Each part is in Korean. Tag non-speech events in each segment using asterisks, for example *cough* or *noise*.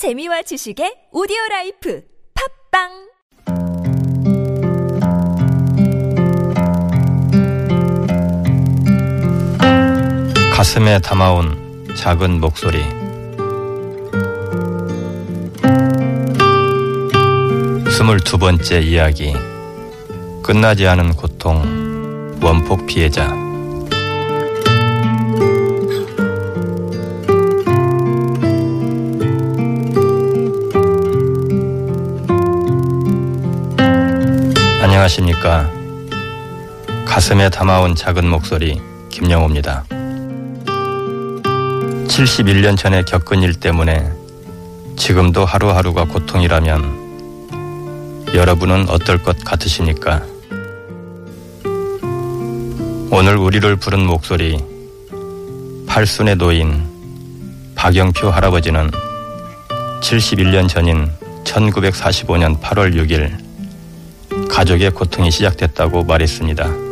재미와 지식의 오디오 라이프 팟빵! 가슴에 담아온 작은 목소리. 스물두 번째 이야기. 끝나지 않은 고통 원폭 피해자 안녕하십니까 가슴에 담아온 작은 목소리 김영호입니다 71년 전에 겪은 일 때문에 지금도 하루하루가 고통이라면 여러분은 어떨 것 같으십니까? 오늘 우리를 부른 목소리 팔순의 노인 박영표 할아버지는 71년 전인 1945년 8월 6일 가족의 고통이 시작됐다고 말했습니다.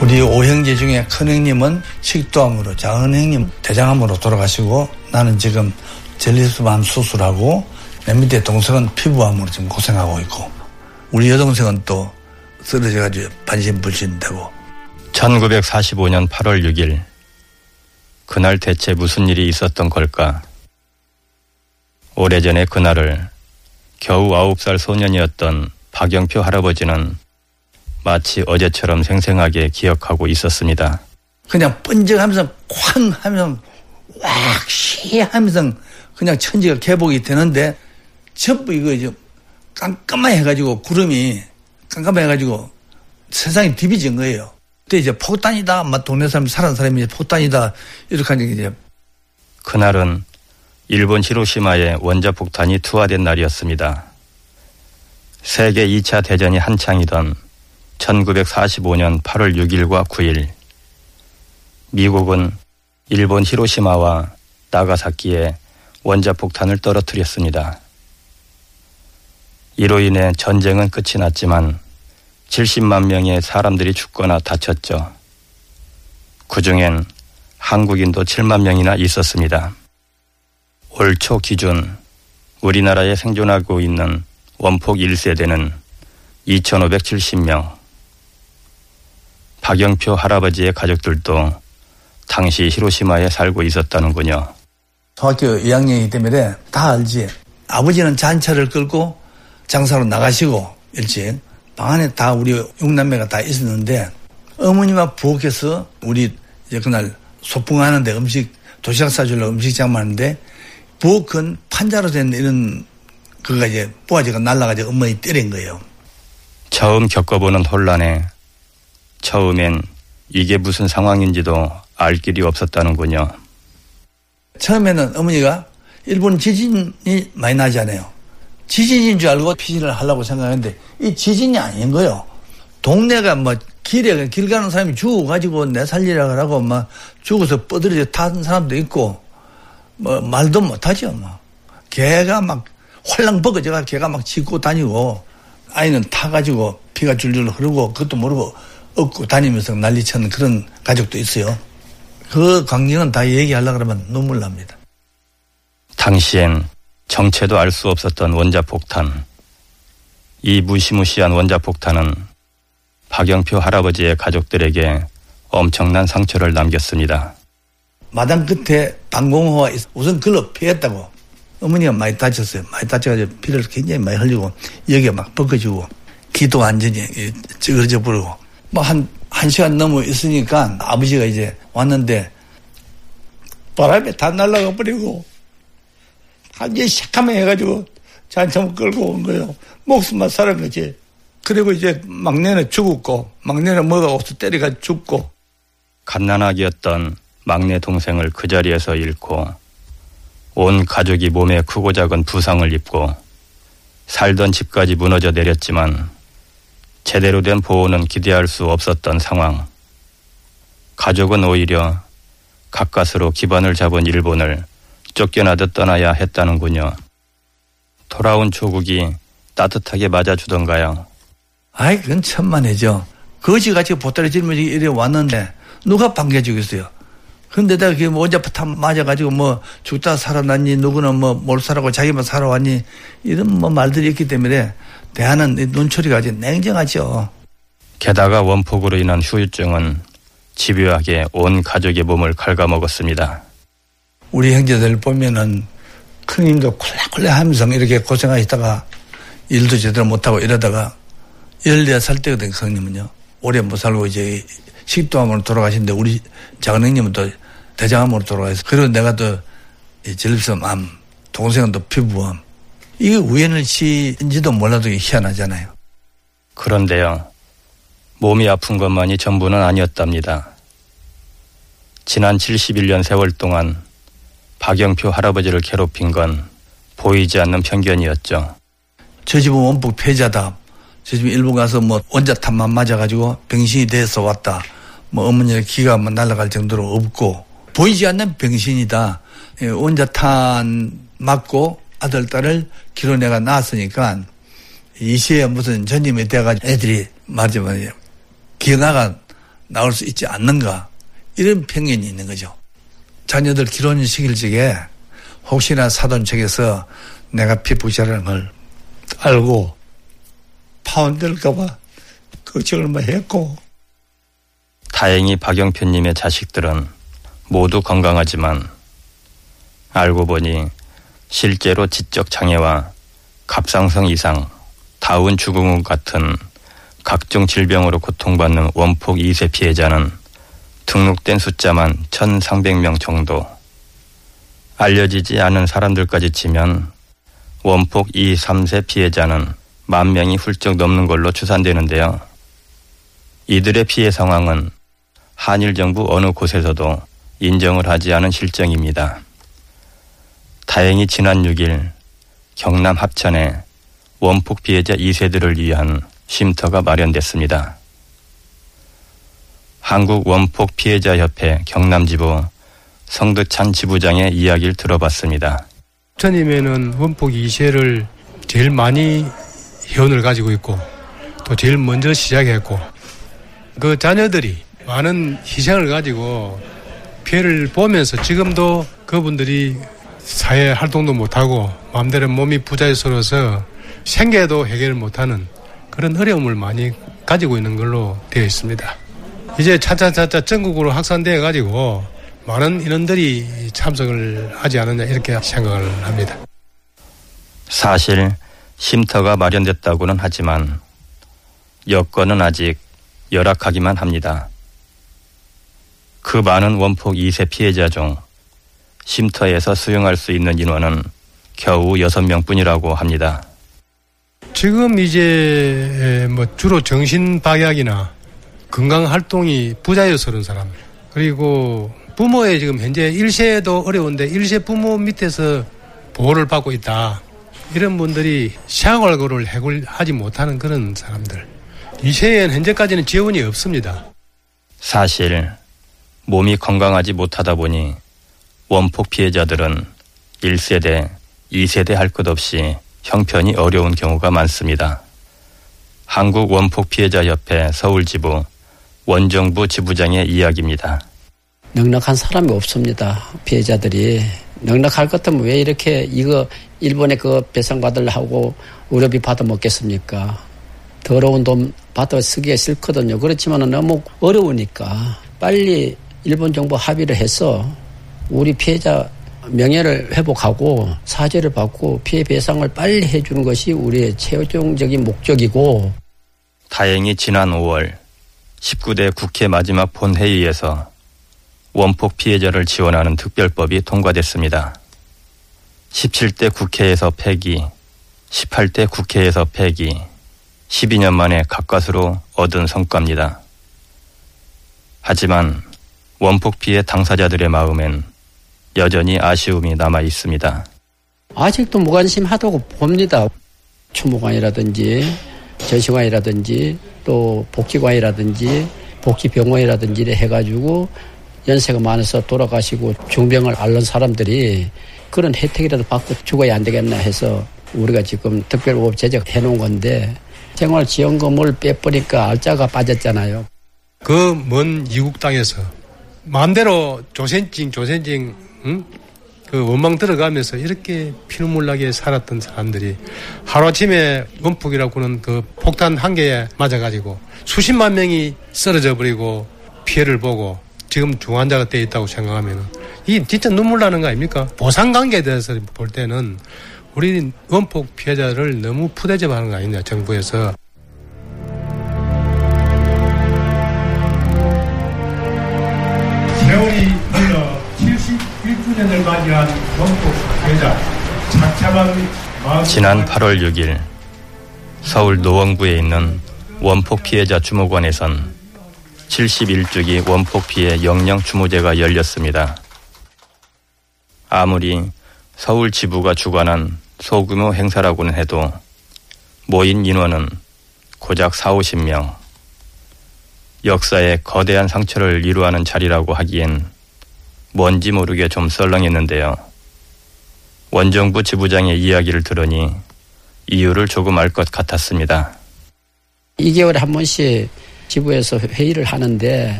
우리 오형제 중에 큰 형님은 식도암으로 작은 형님 대장암으로 돌아가시고 나는 지금 젤리스암 수술하고 내 밑에 동생은 피부암으로 지금 고생하고 있고 우리 여동생은 또 쓰러져가지고 반신불신되고 1945년 8월 6일 그날 대체 무슨 일이 있었던 걸까? 오래전에 그날을 겨우 9살 소년이었던 박영표 할아버지는 마치 어제처럼 생생하게 기억하고 있었습니다. 그냥 번쩍하면서 쾅 하면서 왁시 하면서 그냥 천지가 개복이 되는데 전부 이거 이제 깜깜하게 해가지고 구름이 깜깜해 해가지고 세상이 뒤비진 거예요. 그때 이제 폭탄이다. 막 동네 사람 살아는 사람이 폭탄이다. 이렇게 하니 이제 그날은 일본 히로시마에 원자폭탄이 투하된 날이었습니다. 세계 2차 대전이 한창이던 1945년 8월 6일과 9일 미국은 일본 히로시마와 나가사키에 원자폭탄을 떨어뜨렸습니다. 이로 인해 전쟁은 끝이 났지만 70만 명의 사람들이 죽거나 다쳤죠. 그 중엔 한국인도 7만 명이나 있었습니다. 올 초 기준 우리나라에 생존하고 있는 원폭 1세대는 2,570명. 박영표 할아버지의 가족들도 당시 히로시마에 살고 있었다는군요. 중학교 2학년이기 때문에 다 알지. 아버지는 잔차를 끌고 장사로 나가시고 일찍 방 안에 다 우리 육남매가 다 있었는데 어머니와 부엌에서 우리 이제 그날 소풍하는데 음식 도시락 싸주려고 음식장 하는데 부엌은 판자로 된 이런 그가 이제 뿌아지가 날라가지고 어머니 때린 거예요. 처음 겪어보는 혼란에 처음엔 이게 무슨 상황인지도 알 길이 없었다는군요. 처음에는 어머니가 일본 지진이 많이 나잖아요. 지진인 줄 알고 피신을 하려고 생각했는데 이 지진이 아닌 거예요. 동네가 뭐 길에 길 가는 사람이 죽어가지고 내 살리라 그러고 막 죽어서 뻗어져 탄 사람도 있고 뭐 말도 못하죠. 뭐 개가 막 홀랑 벗어져가 개가 막 짖고 다니고 아이는 타가지고 피가 줄줄 흐르고 그것도 모르고 업고 다니면서 난리치는 그런 가족도 있어요. 그 광경은 다 얘기하려고 그러면 눈물 납니다. 당시엔 정체도 알 수 없었던 원자폭탄. 이 무시무시한 원자폭탄은 박영표 할아버지의 가족들에게 엄청난 상처를 남겼습니다. 마당 끝에 방공호가 있- 우선 글로 피했다고. 어머니가 많이 다쳤어요. 많이 다쳐가지고 피를 굉장히 많이 흘리고 여기가 막 벗겨지고 기도 완전히 찌그러져 버리고 뭐 한, 한 시간 넘어 있으니까 아버지가 이제 왔는데 바람에 다 날아가 버리고 완전히 시커매 해가지고 잔참 끌고 온 거예요. 목숨만 살은 거지. 그리고 이제 막내는 죽었고 막내는 뭐가 없어 때리가 죽고 갓난아기였던 막내 동생을 그 자리에서 잃고 온 가족이 몸에 크고 작은 부상을 입고 살던 집까지 무너져 내렸지만 제대로 된 보호는 기대할 수 없었던 상황. 가족은 오히려 가까스로 기반을 잡은 일본을 쫓겨나듯 떠나야 했다는군요. 돌아온 조국이 따뜻하게 맞아주던가요. 아이, 그건 천만에죠. 거지같이 보따리 짊어지 이래 왔는데 누가 반겨주겠어요. 근데다 그 원자포탄 맞아가지고 뭐 죽다 살아났니 누구는 뭐뭘 살아고 자기만 살아왔니 이런 뭐 말들이 있기 때문에 대안은 눈초리가 아주 냉정하죠. 게다가 원폭으로 인한 후유증은 집요하게 온 가족의 몸을 갉아먹었습니다. 우리 형제들 보면은 큰 힘도 콜라콜라 하면서 이렇게 고생하시다가 일도 제대로 못하고 이러다가 14살 때거든, 큰 형님은요. 오래 못 살고 이제 식도암으로 돌아가신데 우리 작은 형님은 또 대장암으로 돌아가서 그리고 내가 또 전립선암, 동생은 또 피부암. 이게 우연을 시인지도 몰라도 희한하잖아요. 그런데요. 몸이 아픈 것만이 전부는 아니었답니다. 지난 71년 세월 동안 박영표 할아버지를 괴롭힌 건 보이지 않는 편견이었죠. 저 집은 원폭 폐자다. 저 집은 일본 가서 뭐 원자탄만 맞아가지고 병신이 돼서 왔다. 뭐 어머니의 기가 날아갈 정도로 없고 보이지 않는 병신이다. 예, 원자탄 맞고 아들, 딸을 기로 내가 낳았으니까 이 시에 무슨 전임이 돼가지고 애들이 말하자면 기어나가 나올 수 있지 않는가. 이런 편견이 있는 거죠. 자녀들 기혼시킬 적에 혹시나 사돈 측에서 내가 피부자라는 걸 알고 파혼될까봐 걱정을 많이 했고. 다행히 박영표님의 자식들은 모두 건강하지만 알고 보니 실제로 지적 장애와 갑상선 이상, 다운 죽음 같은 각종 질병으로 고통받는 원폭 2세 피해자는 등록된 숫자만 1,300명 정도. 알려지지 않은 사람들까지 치면 원폭 2, 3세 피해자는 만 명이 훌쩍 넘는 걸로 추산되는데요. 이들의 피해 상황은 한일 정부 어느 곳에서도 인정을 하지 않은 실정입니다. 다행히 지난 6일 경남 합천에 원폭 피해자 2세들을 위한 쉼터가 마련됐습니다. 한국 원폭 피해자 협회 경남지부 성득찬 지부장의 이야기를 들어봤습니다. 합천이면은 원폭 2세를 제일 많이 회원을 가지고 있고 또 제일 먼저 시작했고 그 자녀들이 많은 희생을 가지고 피해를 보면서 지금도 그분들이 사회 활동도 못하고 마음대로 몸이 부자유스러워서 생계도 해결을 못하는 그런 어려움을 많이 가지고 있는 걸로 되어 있습니다. 이제 차차차차 전국으로 확산되어 가지고 많은 인원들이 참석을 하지 않느냐 이렇게 생각을 합니다. 사실 쉼터가 마련됐다고는 하지만 여건은 아직 열악하기만 합니다. 그 많은 원폭 2세 피해자 중 쉼터에서 수용할 수 있는 인원은 겨우 6명 뿐이라고 합니다. 지금 이제 뭐 주로 정신 박약이나 건강 활동이 부자유스러운 사람 그리고 부모의 지금 현재 1세도 어려운데 1세 부모 밑에서 보호를 받고 있다. 이런 분들이 생활고를 해결하지 못하는 그런 사람들. 2세에는 현재까지는 지원이 없습니다. 사실 몸이 건강하지 못하다 보니 원폭 피해자들은 1세대, 2세대 할 것 없이 형편이 어려운 경우가 많습니다. 한국 원폭 피해자 협회 서울지부 원정부 지부장의 이야기입니다. 넉넉한 사람이 없습니다. 피해자들이 넉넉할 것 같으면 왜 이렇게 이거 일본에 그 배상받으려 하고 의료비 받아 먹겠습니까? 더러운 돈 받아 쓰기가 싫거든요. 그렇지만 너무 어려우니까 빨리 일본 정부 합의를 해서 우리 피해자 명예를 회복하고 사죄를 받고 피해 배상을 빨리 해주는 것이 우리의 최종적인 목적이고 다행히 지난 5월 19대 국회 마지막 본회의에서 원폭 피해자를 지원하는 특별법이 통과됐습니다. 17대 국회에서 폐기, 18대 국회에서 폐기, 12년 만에 가까스로 얻은 성과입니다. 하지만 원폭 피해 당사자들의 마음엔 여전히 아쉬움이 남아 있습니다. 아직도 무관심하다고 봅니다. 추모관이라든지 전시관이라든지 또 복지관이라든지 복지병원이라든지 해가지고 연세가 많아서 돌아가시고 중병을 앓는 사람들이 그런 혜택이라도 받고 죽어야 안 되겠나 해서 우리가 지금 특별법 제작해 놓은 건데 생활지원금을 빼버리니까 알짜가 빠졌잖아요. 그 먼 이국 땅에서 마음대로 조센징 조센징 응? 그 원망 들어가면서 이렇게 피눈물 나게 살았던 사람들이 하루아침에 원폭이라고는 그 폭탄 한 개에 맞아가지고 수십만 명이 쓰러져 버리고 피해를 보고 지금 중환자가 돼 있다고 생각하면 이 진짜 눈물 나는 거 아닙니까? 보상 관계에 대해서 볼 때는 우리 원폭 피해자를 너무 푸대접하는 거 아니냐 정부에서 71주년을 맞이한 원폭 피해자 착잡한 지난 8월 6일 서울 노원구에 있는 원폭 피해자 주무관에선 71주기 원폭 피해 영영 추모제가 열렸습니다. 아무리 서울 지부가 주관한 소규모 행사라고는 해도 모인 인원은 고작 4, 50명. 역사의 거대한 상처를 이루하는 자리라고 하기엔 뭔지 모르게 좀 썰렁했는데요. 원정부 지부장의 이야기를 들으니 이유를 조금 알 것 같았습니다. 2개월에 한 번씩 지부에서 회의를 하는데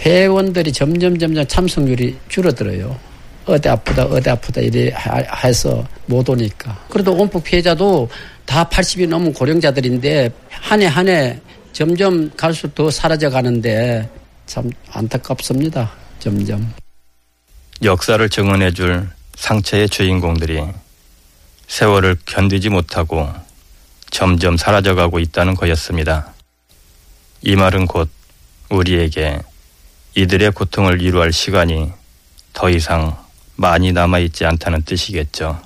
회원들이 점점 점점 참석률이 줄어들어요. 어디 아프다 어디 아프다 이래 해서 못 오니까. 그래도 원폭 피해자도 다 80이 넘은 고령자들인데 한 해 한 해 점점 갈수록 더 사라져 가는데 참 안타깝습니다. 점점. 역사를 증언해 줄 상처의 주인공들이 세월을 견디지 못하고 점점 사라져가고 있다는 거였습니다. 이 말은 곧 우리에게 이들의 고통을 이루할 시간이 더 이상 많이 남아있지 않다는 뜻이겠죠.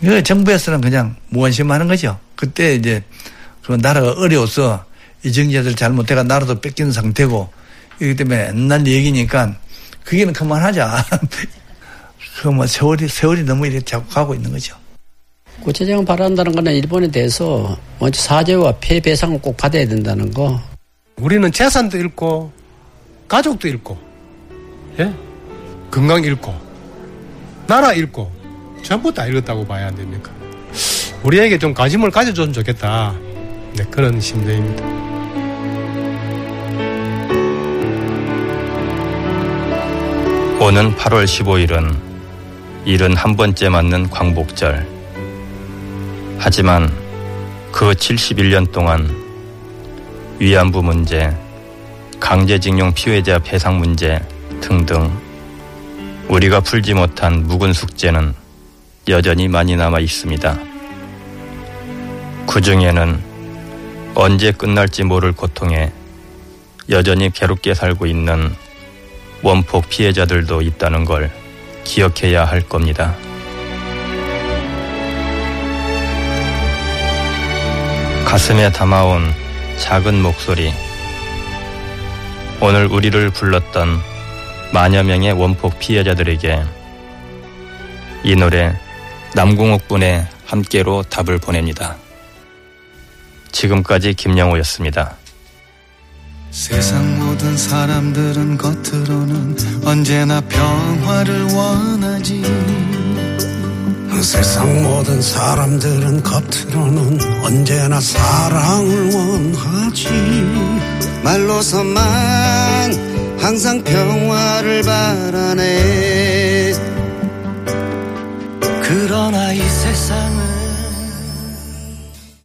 그 정부에서는 그냥 무관심하는 거죠. 그때 이제 그 나라가 어려워서 이정자들 잘못해가 나라도 뺏기는 상태고 이기 때문에 옛날 얘기니까 그게는 그만하자. *laughs* 그뭐 세월이 세월이 너무 이렇게 자꾸 가고 있는 거죠. 구체적으로 바란다는 거는 일본에 대해서 먼저 사죄와 피해 배상을 꼭 받아야 된다는 거. 우리는 재산도 잃고 가족도 잃고 예? 건강 잃고 나라 잃고 전부 다 잃었다고 봐야 안 됩니까? 우리에게 좀 관심을 가져줬으면 좋겠다. 네, 그런 심정입니다. 오는 8월 15일은 일은 한 번째 맞는 광복절. 하지만 그 71년 동안 위안부 문제, 강제징용 피해자 배상 문제 등등 우리가 풀지 못한 묵은 숙제는 여전히 많이 남아 있습니다. 그 중에는 언제 끝날지 모를 고통에 여전히 괴롭게 살고 있는 원폭 피해자들도 있다는 걸 기억해야 할 겁니다. 가슴에 담아온 작은 목소리. 오늘 우리를 불렀던 만여 명의 원폭 피해자들에게 이 노래 남궁옥 분의 함께로 답을 보냅니다. 지금까지 김영호였습니다. 세상 모든 사람들은 겉으로는 언제나 평화를 원하지. 세상 모든 사람들은 겉으로는 언제나 사랑을 원하지. 말로서만 항상 평화를 바라네. 그러나 이 세상은